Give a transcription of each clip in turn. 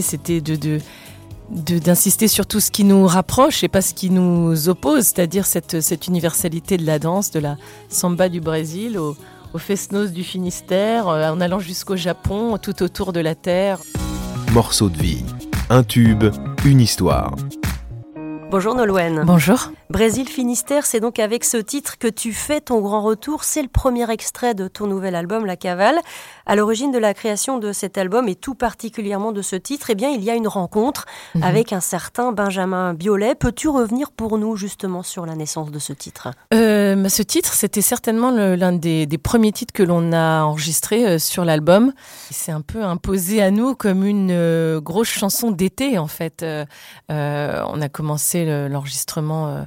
l'idée c'était de, d'insister sur tout ce qui nous rapproche et pas ce qui nous oppose, c'est-à-dire cette, cette universalité de la danse, de la samba du Brésil au, au Fesnos du Finistère, euh, en allant jusqu'au Japon, tout autour de la Terre. Morceau de vie, un tube, une histoire. Bonjour Nolwenn. Bonjour. Brésil Finistère, c'est donc avec ce titre que tu fais ton grand retour. C'est le premier extrait de ton nouvel album La Cavale. À l'origine de la création de cet album et tout particulièrement de ce titre, eh bien, il y a une rencontre mhm. avec un certain Benjamin Biolay. Peux-tu revenir pour nous justement sur la naissance de ce titre? Euh, Ce titre, c'était certainement l'un des, premiers titres que l'on a enregistré euh, sur l'album. C'est un peu imposé à nous comme une euh, grosse chanson d'été en fait. on a commencé l'enregistrement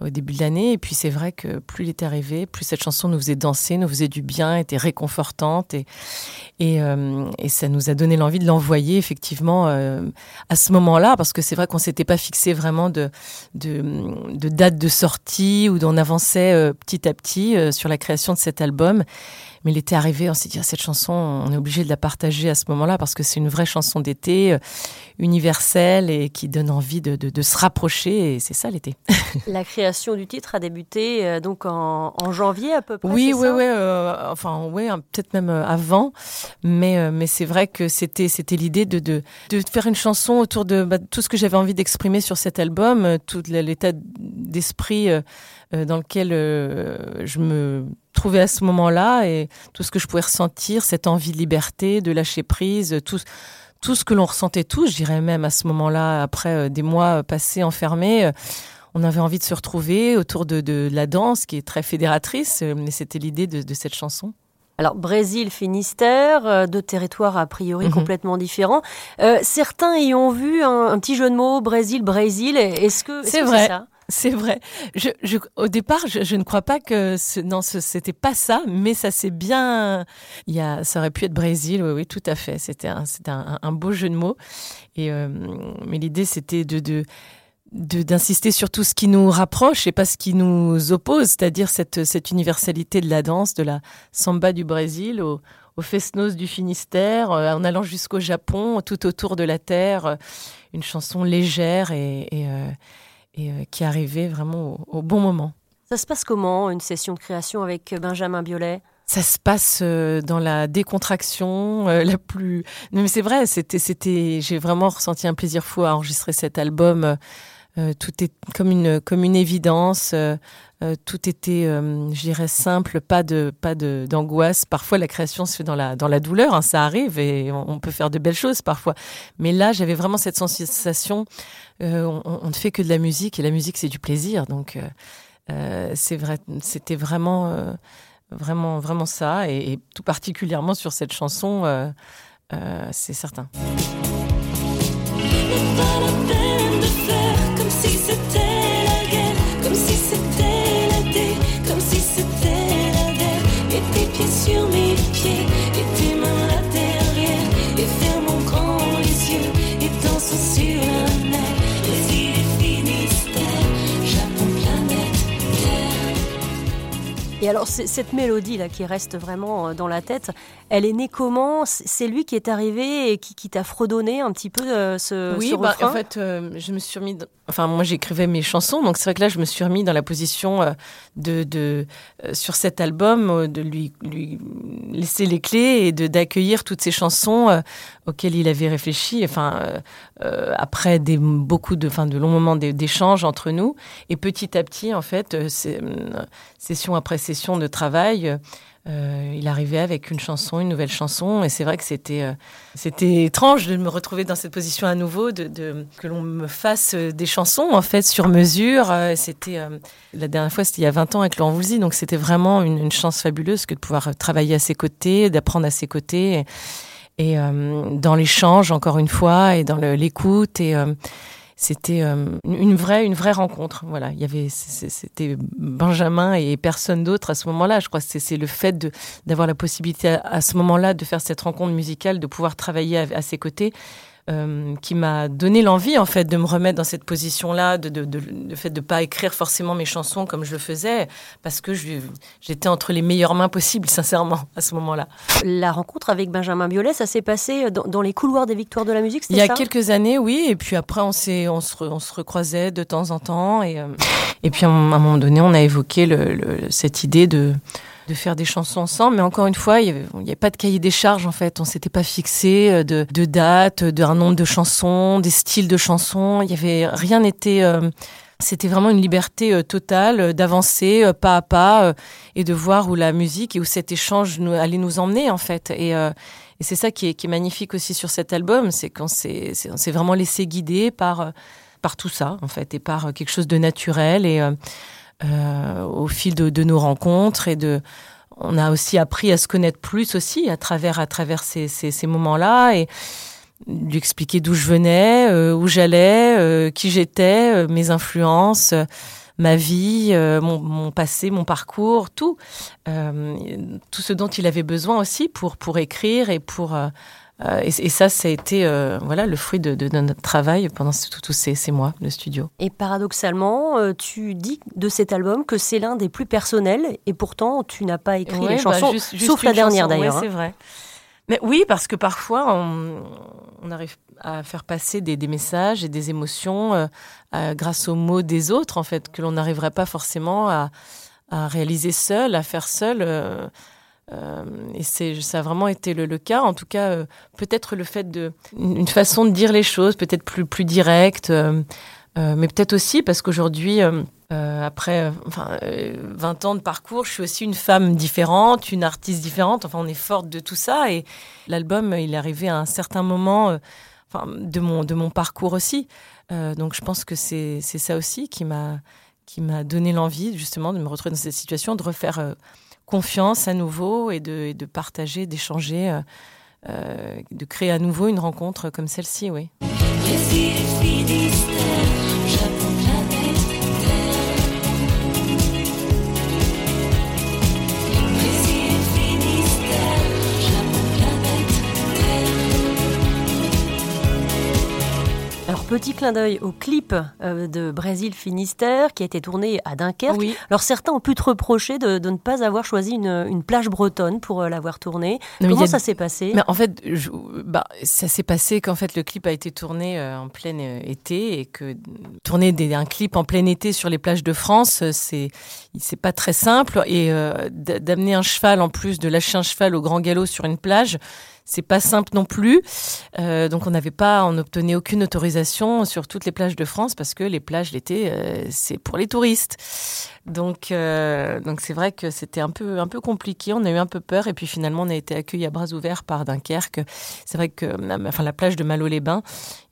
au début de l'année. Et puis c'est vrai que plus il était arrivé, plus cette chanson nous faisait danser, nous faisait du bien, était réconfortante. Et, et, euh, ça nous a donné l'envie de l'envoyer effectivement euh, à ce moment-là, parce que c'est vrai qu'on s'était pas fixé vraiment de, de, date de sortie ou d'on avançait euh, petit à petit sur la création de cet album. Mais il était arrivé, on s'est dit, ah, cette chanson, on est obligé de la partager à ce moment-là parce que c'est une vraie chanson d'été, universelle et qui donne envie de, de, se rapprocher. Et c'est ça l'été. du titre a débuté euh, donc en, en, janvier à peu près. Oui, oui, oui. Euh, enfin, oui, peut-être même avant. Mais, mais c'est vrai que c'était, c'était l'idée de, de, de, faire une chanson autour de bah, tout ce que j'avais envie d'exprimer sur cet album, tout l'état d'esprit dans lequel je me trouvais à ce moment-là et tout ce que je pouvais ressentir, cette envie de liberté, de lâcher prise, tout, tout ce que l'on ressentait tous, je dirais même à ce moment-là, après euh, des mois passés enfermés. Euh, on avait envie de se retrouver autour de, de la danse qui est très fédératrice, euh, mais c'était l'idée de, de, cette chanson. Alors Brésil, Finistère, deux territoires a priori mhm. complètement différents. certains y ont vu un, petit jeu de mots Brésil, Brésil. Est-ce que c'est vrai ça? C'est vrai. Je, au départ, je, ne crois pas que ce, non, c'était pas ça, mais ça c'est bien. Il y a, ça aurait pu être Brésil, oui, oui, tout à fait. C'était un, un, un, beau jeu de mots. Et euh, mais l'idée, c'était de, de d'insister sur tout ce qui nous rapproche et pas ce qui nous oppose, c'est-à-dire cette, cette universalité de la danse, de la samba du Brésil au, au Fesnos du Finistère, euh, en allant jusqu'au Japon, tout autour de la Terre, euh, une chanson légère et, et et euh, qui arrivait vraiment au, bon moment. Ça se passe comment, une session de création avec Benjamin Biolay? Ça se passe dans la décontraction euh, la plus. Mais c'est vrai, c'était, c'était, j'ai vraiment ressenti un plaisir fou à enregistrer cet album. Tout est comme une, comme une évidence. tout était, je dirais, simple, pas de, pas de, d'angoisse. Parfois, la création se fait dans la, dans la douleur, hein, ça arrive et on, peut faire de belles choses parfois. Mais là, j'avais vraiment cette sensation euh, on, ne fait que de la musique et la musique c'est du plaisir. Donc euh, euh, c'est vrai, c'était vraiment, vraiment, vraiment ça et, tout particulièrement sur cette chanson, c'est certain. Et alors, cette mélodie-là qui reste vraiment euh, dans la tête, elle est née comment? C'est lui qui est arrivé et qui, t'a fredonné un petit peu euh, ce, oui, bah, en fait, euh, je me suis remis. Enfin, moi, j'écrivais mes chansons, donc c'est vrai que là, je me suis remis dans la position de, de sur cet album, de lui, lui laisser les clés et de d'accueillir toutes ces chansons auxquelles il avait réfléchi. Enfin, après des beaucoup de, enfin, de longs moments d'échanges entre nous, et petit à petit, en fait, session après session de travail, euh, il arrivait avec une chanson, une nouvelle chanson, et c'est vrai que c'était euh, étrange de me retrouver dans cette position à nouveau, que l'on me fasse des chansons en fait sur mesure. Euh, la dernière fois, c'était il y a 20 ans avec Laurent Voulzy, donc c'était vraiment une, chance fabuleuse que de pouvoir travailler à ses côtés, d'apprendre à ses côtés, et, et dans l'échange encore une fois, et dans l'écoute. Et c'était euh, une vraie une vraie rencontre. Voilà il y avait c'était Benjamin et personne d'autre à ce moment-là je crois. C'est le fait de d'avoir la possibilité à, ce moment-là de faire cette rencontre musicale de pouvoir travailler à, ses côtés euh, qui m'a donné l'envie en fait de me remettre dans cette position-là, de, de, de, fait de pas écrire forcément mes chansons comme je le faisais, parce que j'étais entre les meilleures mains possibles, sincèrement, à ce moment-là. La rencontre avec Benjamin Biolay, ça s'est passé dans, dans, les couloirs des Victoires de la musique, Il y a quelques années, oui, et puis après on, on, se, on se recroisait de temps en temps, et, euh, et puis à un moment donné, on a évoqué le, le, cette idée de de faire des chansons ensemble. Mais encore une fois, il n'y avait, pas de cahier des charges en fait. On s'était pas fixé euh, de, date, d'un nombre de chansons, des styles de chansons. Il y avait rien n'était. Euh, c'était vraiment une liberté euh, totale d'avancer pas à pas et de voir où la musique et où cet échange nous, allait nous emmener en fait. Et, et c'est ça qui est, qui est, magnifique aussi sur cet album, c'est qu'on s'est, vraiment laissé guider par par tout ça en fait et par quelque chose de naturel et euh, au fil de, de, nos rencontres et de on a aussi appris à se connaître plus aussi à travers à travers ces, ces, ces moments-là et lui expliquer d'où je venais, euh, où j'allais, euh, qui j'étais, euh, mes influences, euh, ma vie, mon, mon, passé, mon parcours, tout, tout ce dont il avait besoin aussi pour pour écrire et pour euh, et, et, ça, ça a été euh, voilà, le fruit de, de, de, notre travail pendant tous ces, ces, mois de studio. Et paradoxalement, euh, tu dis de cet album que c'est l'un des plus personnels et pourtant tu n'as pas écrit ouais, les chansons, bah, juste, juste sauf la dernière d'ailleurs. Ouais, c'est vrai. Mais oui, parce que parfois on, on arrive à faire passer des, des, messages et des émotions grâce aux mots des autres, en fait, que l'on n'arriverait pas forcément à, à, réaliser seul, à faire seul. Euh, et c'est, ça a vraiment été le, le cas. En tout cas, euh, peut-être le fait de une façon de dire les choses, peut-être plus plus directe, euh, mais peut-être aussi parce qu'aujourd'hui, après enfin 20 ans de parcours, je suis aussi une femme différente, une artiste différente. Enfin, on est forte de tout ça. Et l'album, il est arrivé à un certain moment, enfin de mon de mon parcours aussi. donc, je pense que c'est c'est ça aussi qui m'a qui m'a donné l'envie justement de me retrouver dans cette situation, de refaire confiance à nouveau et de, partager, d'échanger, euh, euh, de créer à nouveau une rencontre comme celle-ci, oui. Petit clin d'œil au clip euh, de Brésil Finistère qui a été tourné à Dunkerque. Oui. Alors, certains ont pu te reprocher de, de ne pas avoir choisi une, une plage bretonne pour euh, l'avoir tourné. Non, Comment a- ça s'est passé? Mais en fait, je- bah, ça s'est passé qu'en fait le clip a été tourné euh, en plein été et que tourner des, un clip en plein été sur les plages de France, c'est c'est pas très simple et euh, d'amener un cheval en plus de lâcher un cheval au grand galop sur une plage, c'est pas simple non plus. Euh, donc on n'avait pas, on n'obtenait aucune autorisation sur toutes les plages de France parce que les plages l'été, euh, c'est pour les touristes. Donc euh, donc c'est vrai que c'était un peu un peu compliqué. On a eu un peu peur et puis finalement on a été accueillis à bras ouverts par Dunkerque. C'est vrai que enfin la plage de Malo-les-Bains,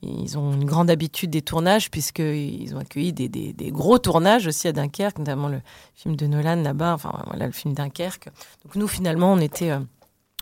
ils ont une grande habitude des tournages puisque ils ont accueilli des, des, des gros tournages aussi à Dunkerque, notamment le film de Nolan là-bas. Enfin voilà le film Dunkerque. Donc nous finalement on était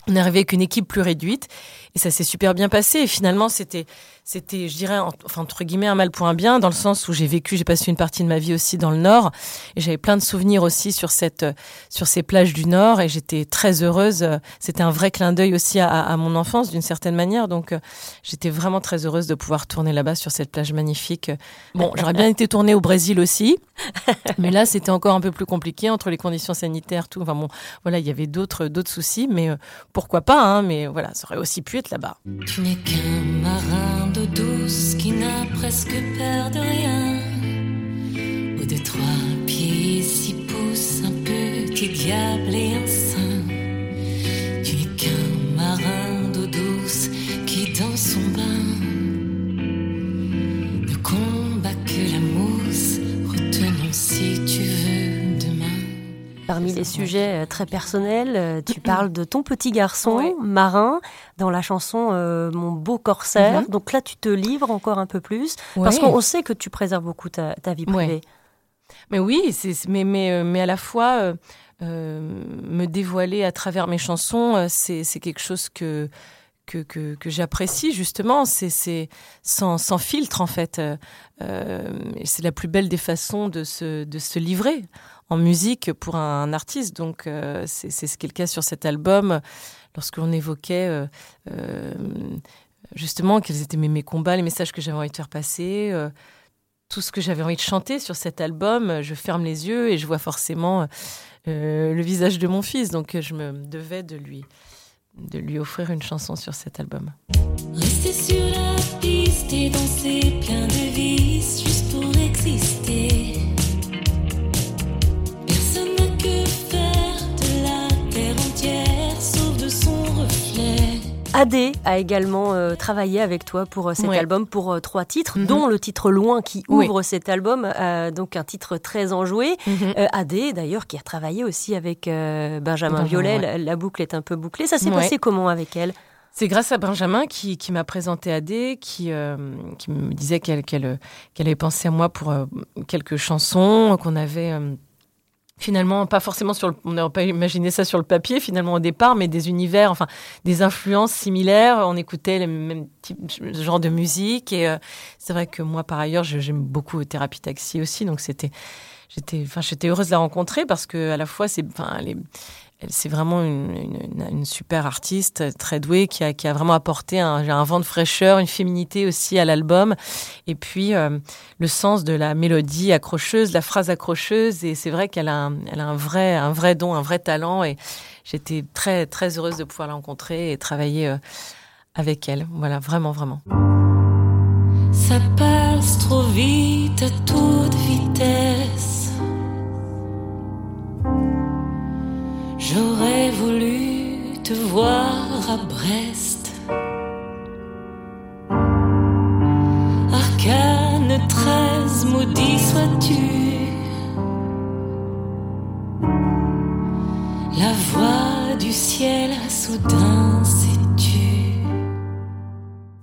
on est arrivé avec une équipe plus réduite et ça s'est super bien passé. Et finalement, c'était, c'était, je dirais, en- enfin, entre guillemets, un mal pour un bien, dans le sens où j'ai vécu, j'ai passé une partie de ma vie aussi dans le Nord et j'avais plein de souvenirs aussi sur cette, sur ces plages du Nord et j'étais très heureuse. C'était un vrai clin d'œil aussi à, à mon enfance d'une certaine manière. Donc, euh, j'étais vraiment très heureuse de pouvoir tourner là-bas sur cette plage magnifique. Bon, j'aurais bien été tournée au Brésil aussi, mais là, c'était encore un peu plus compliqué entre les conditions sanitaires, tout. Enfin bon, voilà, il y avait d'autres, d'autres soucis, mais euh, pourquoi pas, hein, mais voilà, ça aurait aussi pu être là-bas. Tu n'es qu'un marin d'eau douce qui n'a presque peur de rien. Ou de trois pieds, six pouces, un petit diable et un Parmi les sujets euh, très personnels, euh, tu parles de ton petit garçon Oui. marin dans la chanson euh, Mon beau corsaire. Mhm. Donc là, tu te livres encore un peu plus parce qu'on on sait que tu préserves beaucoup ta, ta vie privée. Mais oui, mais, mais, mais à la fois, euh, euh, me dévoiler à travers mes chansons, c'est, quelque chose que, que, que, que j'apprécie justement. C'est, sans, sans filtre en fait. Euh, c'est la plus belle des façons de se, de se livrer en musique pour un, artiste. Donc euh, c'est, ce qui est le cas sur cet album. Lorsque l'on évoquait euh, euh, justement quels étaient mes, combats, les messages que j'avais envie de faire passer, tout ce que j'avais envie de chanter sur cet album. Je ferme les yeux et je vois forcément le visage de mon fils, donc je me devais de lui de lui offrir une chanson sur cet album. Rester sur la piste et danser plein de vis juste pour exister. Adé a également euh, travaillé avec toi pour euh, cet album, pour euh, trois titres, mhm. dont le titre Loin qui ouvre cet album, donc un titre très enjoué. Mhm. Adé, d'ailleurs, qui a travaillé aussi avec Benjamin Violet, la, boucle est un peu bouclée. Ça s'est passé comment avec elle? C'est grâce à Benjamin qui, m'a présenté Adé, qui, qui me disait qu'elle qu'elle avait pensé à moi pour quelques chansons, qu'on avait finalement pas forcément sur le, on n'aurait pas imaginé ça sur le papier finalement au départ mais des univers enfin des influences similaires. On écoutait les mêmes types genre de musique. Et euh, c'est vrai que moi par ailleurs j'aime beaucoup thérapie taxi aussi. Donc c'était j'étais enfin j'étais heureuse de la rencontrer parce que à la fois c'est enfin les c'est vraiment une, super artiste, très douée, qui a, vraiment apporté un, vent de fraîcheur, une féminité aussi à l'album. Et puis, euh, le sens de la mélodie accrocheuse, la phrase accrocheuse. Et c'est vrai qu'elle a, un vrai don, un vrai talent. Et j'étais très, très heureuse de pouvoir la rencontrer et travailler euh, avec elle. Voilà, vraiment, vraiment. Ça passe trop vite à toute vitesse J'aurais voulu te voir à Brest. Arcane 13, maudit sois-tu. La voix du ciel soudain s'est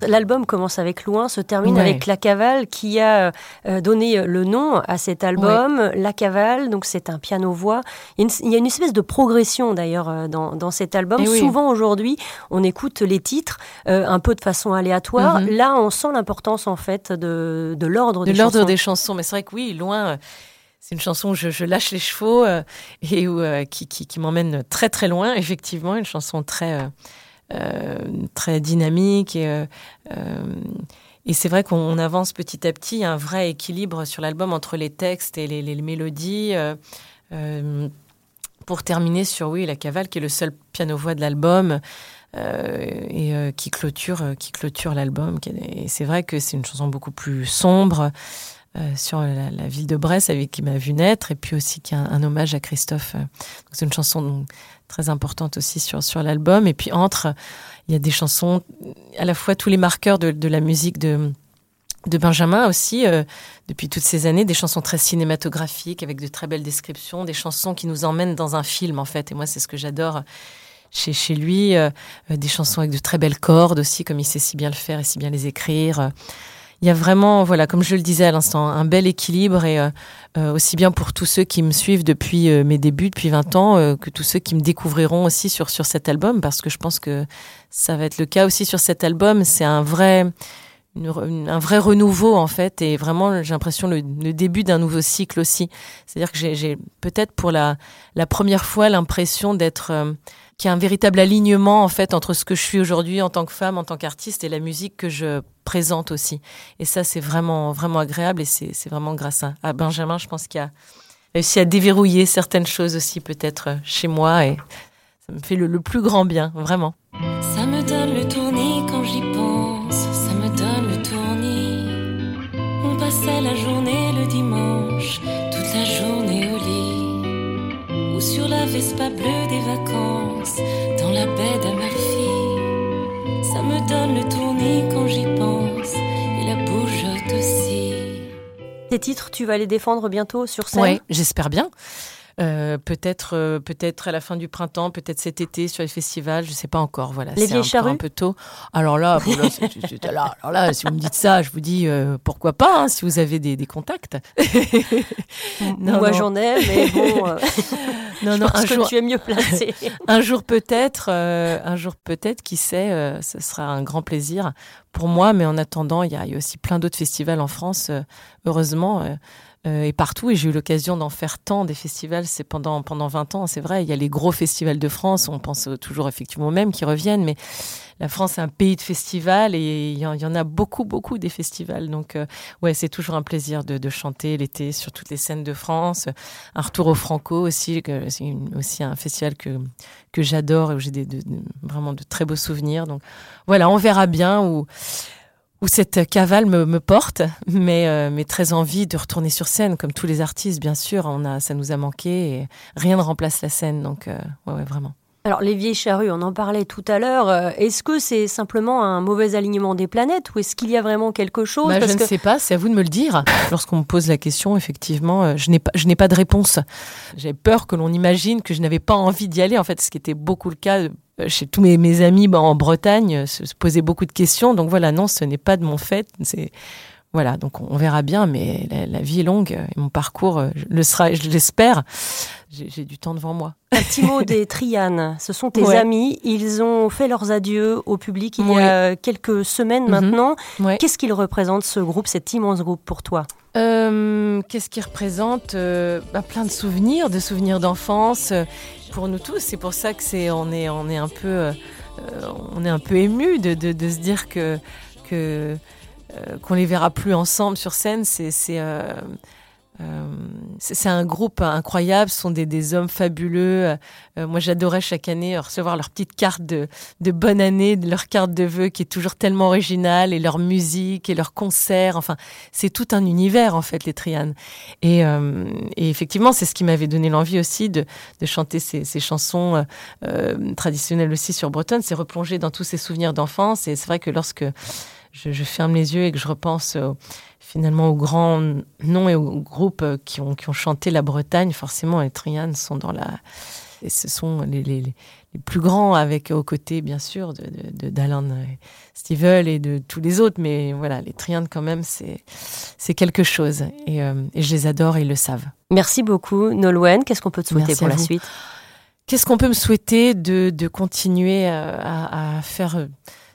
L'album commence avec Loin, se termine avec La Cavale qui a euh, donné le nom à cet album. La Cavale, donc c'est un piano-voix. Il, y a une espèce de progression d'ailleurs euh, dans, cet album. Eh Souvent aujourd'hui, on écoute les titres euh, un peu de façon aléatoire. Mhm. Là, on sent l'importance en fait de, l'ordre des, chansons. des chansons. Mais c'est vrai que oui, Loin. C'est une chanson où je, lâche les chevaux et où, qui, qui m'emmène très très loin, effectivement, une chanson très, euh, très dynamique et euh, euh, et c'est vrai qu'on avance petit à petit, il y a un vrai équilibre sur l'album entre les textes et les, mélodies. pour terminer sur oui, la cavale, qui est le seul piano-voix de l'album et qui clôture, qui clôture l'album. Et c'est vrai que c'est une chanson beaucoup plus sombre. sur la, ville de Brest avec qui m'a vu naître et puis aussi qui a un, hommage à Christophe. C'est une chanson très importante aussi sur, sur l'album. Et puis entre, il y a des chansons, à la fois tous les marqueurs de, de la musique de, de Benjamin aussi, euh, depuis toutes ces années, des chansons très cinématographiques, avec de très belles descriptions, des chansons qui nous emmènent dans un film en fait. Et moi, c'est ce que j'adore chez, chez lui, euh, des chansons avec de très belles cordes aussi, comme il sait si bien le faire et si bien les écrire il y a vraiment, voilà, comme je le disais à l'instant, un bel équilibre et euh, euh, aussi bien pour tous ceux qui me suivent depuis euh, mes débuts, depuis 20 ans, que tous ceux qui me découvriront aussi sur, sur cet album, parce que je pense que ça va être le cas aussi sur cet album. C'est un vrai, un vrai renouveau en fait, et vraiment j'ai l'impression le, le début d'un nouveau cycle aussi. C'est-à-dire que j'ai peut-être pour la, première fois l'impression d'être qu'il y a un véritable alignement en fait entre ce que je suis aujourd'hui en tant que femme, en tant qu'artiste et la musique que je présente aussi. Et ça, c'est vraiment vraiment agréable et c'est vraiment grâce à, Benjamin, je pense qu'il a réussi à déverrouiller certaines choses aussi peut-être chez moi et ça me fait le, plus grand bien, vraiment. Ça me donne le tournis quand j'y pense, Vespa bleue des vacances, dans la baie d'Amalfi. Ça me donne le tournis quand j'y pense, et la bougeotte aussi. Tes titres, tu vas les défendre bientôt sur scène? Oui, j'espère bien. Euh, peut-être euh, peut-être à la fin du printemps, peut-être cet été sur les festivals, je sais pas encore. Voilà, les vieilles charrues un peu tôt. Alors là, là, alors là, si vous me dites ça, je vous dis euh, pourquoi pas, hein, si vous avez des, des contacts. non, Moi j'en ai, mais bon. non, non, un jour, tu es mieux placé. un jour peut-être, un jour peut-être, qui sait, ce sera un grand plaisir pour moi. Mais en attendant, il y, y, a aussi plein d'autres festivals en France, heureusement. Euh, et partout. Et j'ai eu l'occasion d'en faire tant des festivals. C'est pendant, pendant 20 ans, c'est vrai. Il y a les gros festivals de France. On pense toujours effectivement aux mêmes qui reviennent. Mais la France est un pays de festivals et il y, en, a beaucoup, beaucoup des festivals. Donc, euh, ouais, c'est toujours un plaisir de, chanter l'été sur toutes les scènes de France. Un retour au Franco aussi, c'est aussi un festival que, que j'adore et où j'ai des, vraiment de très beaux souvenirs. Donc, voilà, on verra bien où où cette cavale me, porte, mais, euh, mais très envie de retourner sur scène, comme tous les artistes, bien sûr. On a, ça nous a manqué et rien ne remplace la scène, donc euh, ouais, vraiment. Alors les vieilles charrues, on en parlait tout à l'heure. Euh, est-ce que c'est simplement un mauvais alignement des planètes ou est-ce qu'il y a vraiment quelque chose bah, Je ne sais pas, c'est à vous de me le dire. Lorsqu'on me pose la question, effectivement, je n'ai pas, je n'ai pas de réponse. J'ai peur que l'on imagine que je n'avais pas envie d'y aller, en fait, ce qui était beaucoup le cas euh, chez tous mes, mes amis bah, en Bretagne euh, se, posaient beaucoup de questions. Donc voilà, non, ce n'est pas de mon fait. C'est voilà, donc on verra bien, mais la, vie est longue et mon parcours euh, le sera, je l'espère. J'ai du temps devant moi. Un petit mot des Trianes. Ce sont tes amis. Ils ont fait leurs adieux au public il y a quelques semaines mhm. maintenant. Qu'est-ce qu'il représente ce groupe, cet immense groupe pour toi? Qu'est-ce qu'il représente bah, Plein de souvenirs, de souvenirs d'enfance pour nous tous. C'est pour ça que c'est on est on est un peu euh, on est un peu ému de, de, se dire que que euh, qu'on les verra plus ensemble sur scène. C'est c'est euh, euh, c'est un groupe incroyable, ce sont des, des hommes fabuleux. Euh, moi, j'adorais chaque année recevoir leur petite carte de, de bonne année, leur carte de vœux qui est toujours tellement originale, et leur musique, et leurs concerts. Enfin, c'est tout un univers, en fait, les Trianes. Et, euh, et effectivement, c'est ce qui m'avait donné l'envie aussi de, de chanter ces, ces chansons traditionnelles aussi sur Bretonne. C'est replonger dans tous ces souvenirs d'enfance. Et c'est vrai que lorsque je, je, ferme les yeux et que je repense finalement aux grands noms et aux groupes qui ont, qui ont chanté la Bretagne, forcément, les Trianes sont dans la. Et ce sont les, les, les, plus grands, avec aux côtés, bien sûr, de, d'Alan Stivell et de tous les autres. Mais voilà, les Trianes, quand même, c'est, c'est quelque chose. Et, euh, et, je les adore et ils le savent. Merci beaucoup, Nolwenn. Qu'est-ce qu'on peut te souhaiter pour la suite? Qu'est-ce qu'on peut me souhaiter de, de continuer euh, à, à faire euh,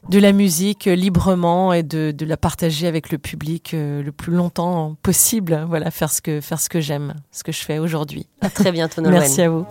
de la musique librement et de, la partager avec le public euh, le plus longtemps possible. Voilà, faire ce que, faire ce que j'aime, ce que je fais aujourd'hui. À très bientôt, Nolwenn. Merci à vous.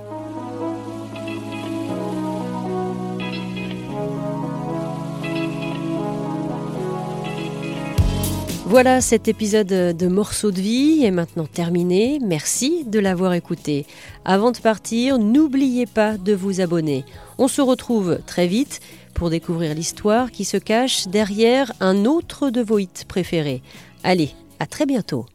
Voilà, cet épisode de Morceaux de vie est maintenant terminé. Merci de l'avoir écouté. Avant de partir, n'oubliez pas de vous abonner. On se retrouve très vite pour découvrir l'histoire qui se cache derrière un autre de vos hits préférés. Allez, à très bientôt.